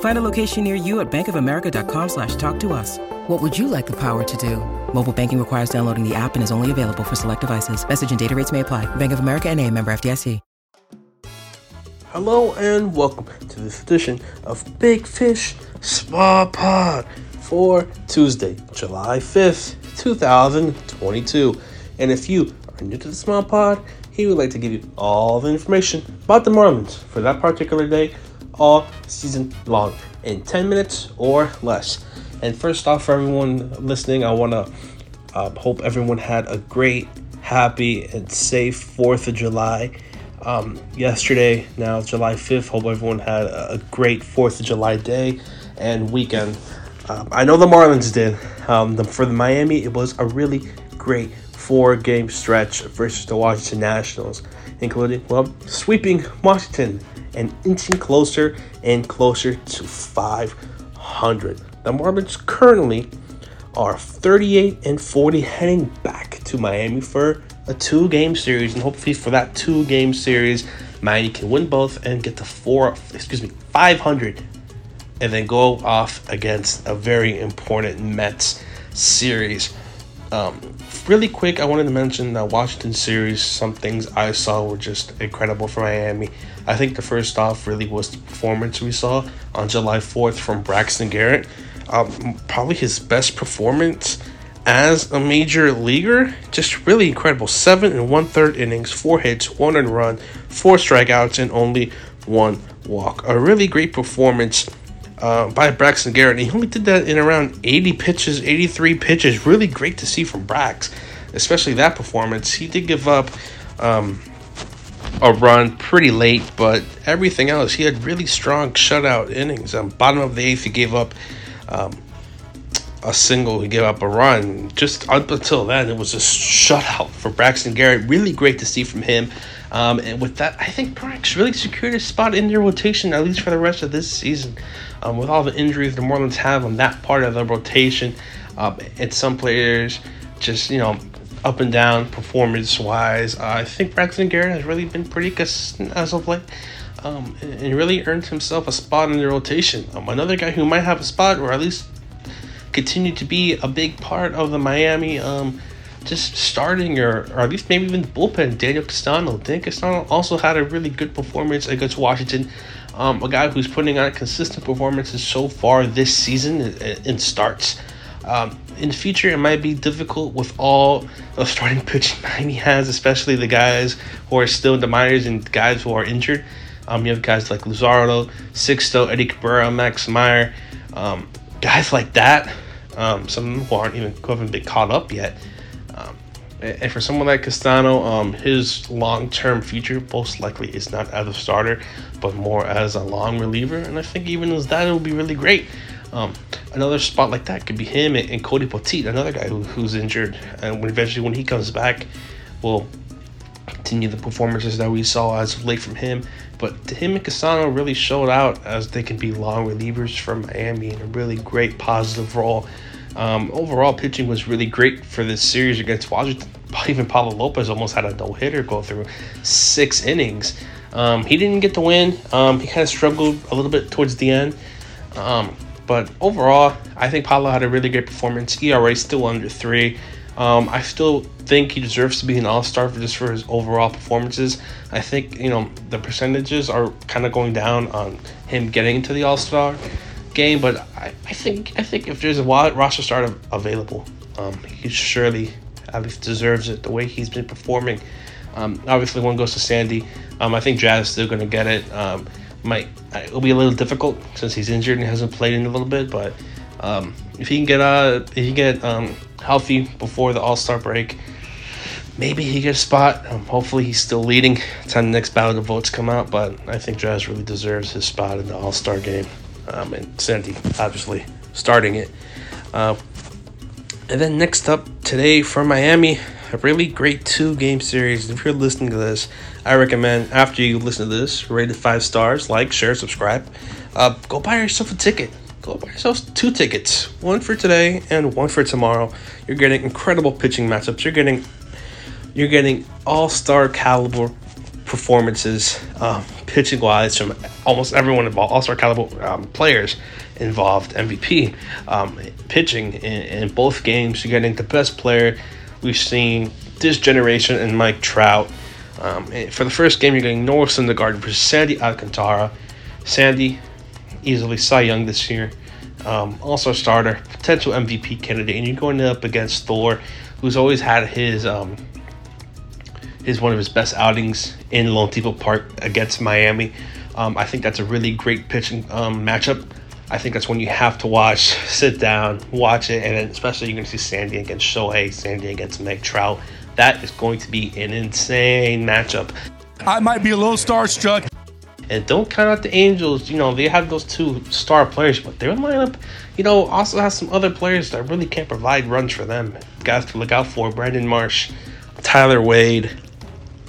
Find a location near you at bankofamerica.com slash talk to us. What would you like the power to do? Mobile banking requires downloading the app and is only available for select devices. Message and data rates may apply. Bank of America and a member FDIC. Hello and welcome to this edition of Big Fish Spa Pod for Tuesday, July 5th, 2022. And if you are new to the Small Pod, he would like to give you all the information about the Marlins for that particular day all season long in 10 minutes or less. And first off, for everyone listening, I want to uh, hope everyone had a great, happy, and safe 4th of July. Um, yesterday, now July 5th, hope everyone had a great 4th of July day and weekend. Um, I know the Marlins did. Um, the, for the Miami, it was a really great four game stretch versus the Washington Nationals, including, well, sweeping Washington and inching closer and closer to 500. The Marlins currently are 38 and 40 heading back to Miami for a two game series and hopefully for that two game series Miami can win both and get to four excuse me 500 and then go off against a very important Mets series. Um, really quick, I wanted to mention the Washington series. Some things I saw were just incredible for Miami. I think the first off really was the performance we saw on July 4th from Braxton Garrett um, probably his best performance as a major leaguer. Just really incredible. Seven and one third innings, four hits, one run, four strikeouts, and only one walk. A really great performance uh, by Braxton Garrett. he only did that in around 80 pitches, 83 pitches. Really great to see from Brax, especially that performance. He did give up. Um, a run pretty late, but everything else, he had really strong shutout innings. Um, bottom of the eighth, he gave up um, a single, he gave up a run. Just up until then, it was a shutout for Braxton Garrett. Really great to see from him. Um, and with that, I think Brax really secured his spot in their rotation, at least for the rest of this season. Um, with all the injuries the Marlins have on that part of the rotation, um, and some players just, you know, up and down performance wise, uh, I think Braxton Garrett has really been pretty consistent as of late um, and really earned himself a spot in the rotation. Um, another guy who might have a spot, or at least continue to be a big part of the Miami, um, just starting or, or at least maybe even bullpen, Daniel Castano. Daniel Castano also had a really good performance against Washington. Um, a guy who's putting on consistent performances so far this season in, starts. Um, in the future, it might be difficult with all the starting pitching Miami has, especially the guys who are still in the minors and guys who are injured. Um, you have guys like Luzardo, Sixto, Eddie Cabrera, Max Meyer, um, guys like that. Um, some who aren't even who haven't been caught up yet. And for someone like Castano, um, his long term future most likely is not as a starter, but more as a long reliever. And I think even as that, it will be really great. Um, another spot like that could be him and, Cody Poteet, another guy who, who's injured. And when eventually, when he comes back, will continue the performances that we saw as of late from him. But him and Castano really showed out as they can be long relievers for Miami in a really great positive role. Um, overall, pitching was really great for this series against Washington. Even Pablo Lopez almost had a no hitter go through six innings. Um, he didn't get the win. Um, he kind of struggled a little bit towards the end. Um, but overall, I think Pablo had a really great performance. ERA still under three. Um, I still think he deserves to be an All Star just for his overall performances. I think you know the percentages are kind of going down on him getting into the All Star game, but I, I think I think if there's a wild roster start available, um, he surely least deserves it the way he's been performing. Um, obviously, one goes to Sandy. Um, I think Jazz is still going to get it. Um, might it'll be a little difficult since he's injured and hasn't played in a little bit, but um, if he can get uh if he get um, healthy before the All Star break, maybe he gets a spot. Um, hopefully, he's still leading. Time the next ballot of votes come out, but I think Jazz really deserves his spot in the All Star game. And Sandy obviously starting it. Uh, and then next up today for Miami, a really great two game series. If you're listening to this, I recommend after you listen to this, rate it five stars, like, share, subscribe. Uh, go buy yourself a ticket. Go buy yourself two tickets, one for today and one for tomorrow. You're getting incredible pitching matchups. You're getting you're getting all star caliber performances, um, pitching wise, from almost everyone involved, all star caliber um, players involved. MVP um, pitching in, in, both games. You're getting the best player we've seen this generation in Mike Trout. Um, for the first game, you're getting Noah Syndergaard versus Sandy Alcantara. Sandy, easily Cy Young this year. Um, also starter, potential MVP candidate, and you're going up against Thor, who's always had his um, his one of his best outings in loanDepot Park against Miami. Um, I think that's a really great pitching um, matchup. I think that's when you have to watch, sit down, watch it, and then especially you're going to see Sandy against Shohei, Sandy against Mike Trout. That is going to be an insane matchup. I might be a little starstruck. And don't count out the Angels. You know, they have those two star players, but their lineup, you know, also has some other players that really can't provide runs for them. Guys to look out for Brandon Marsh, Tyler Wade,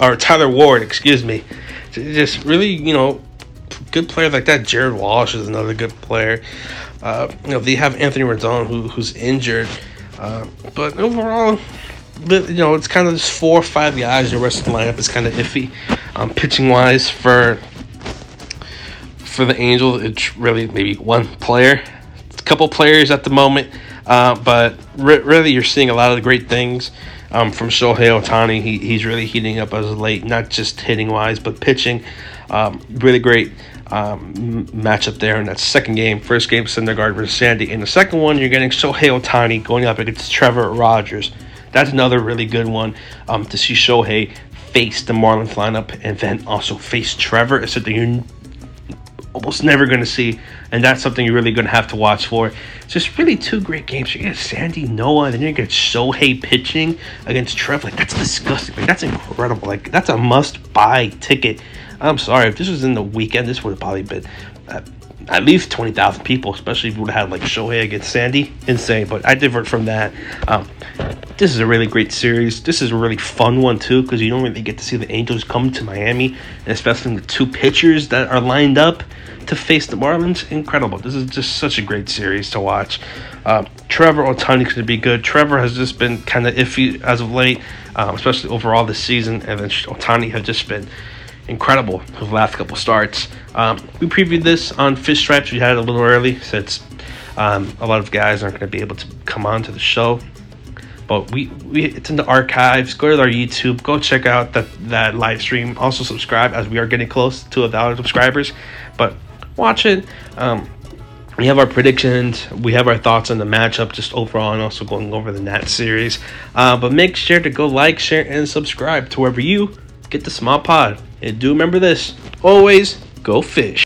or Tyler Ward, excuse me. Just really, you know, good players like that. Jared Walsh is another good player. Uh, you know, they have Anthony Rendon who, who's injured. Uh, but overall, you know, it's kind of just four or five guys. The rest of the lineup is kind of iffy. Um, pitching wise, for for the Angels, it's really maybe one player, a couple players at the moment. Uh, but re- really, you're seeing a lot of the great things um, from Shohei Ohtani. He, he's really heating up as of late, not just hitting wise, but pitching. Um, really great um, matchup there in that second game. First game, Syndergaard versus Sandy. In the second one, you're getting Shohei Ohtani going up against Trevor Rogers. That's another really good one um, to see Shohei face the Marlins lineup and then also face Trevor. It's something you're almost never going to see, and that's something you're really going to have to watch for. It's just really two great games. You get Sandy Noah, and then you get Shohei pitching against Trevor. Like that's disgusting. Like that's incredible. Like that's a must-buy ticket. I'm sorry if this was in the weekend, this would have probably been. Uh, at least 20,000 people, especially if we would have had like Shohei against Sandy. Insane, but I differ from that. Um, this is a really great series. This is a really fun one too because you don't really get to see the Angels come to Miami, especially the two pitchers that are lined up to face the Marlins. Incredible. This is just such a great series to watch. Uh, Trevor Ohtani could be good. Trevor has just been kind of iffy as of late, um, especially overall this season, and then Ohtani has just been incredible for the last couple starts. Um, we previewed this on Fish Stripes. We had it a little early since um, a lot of guys aren't going to be able to come on to the show. But we, we it's in the archives. Go to our YouTube. Go check out that that live stream. Also subscribe as we are getting close to a thousand subscribers. But watch it. Um, we have our predictions. We have our thoughts on the matchup, just overall, and also going over the Nat series. Uh, but make sure to go like, share, and subscribe to wherever you get the small pod. And do remember this always go fish.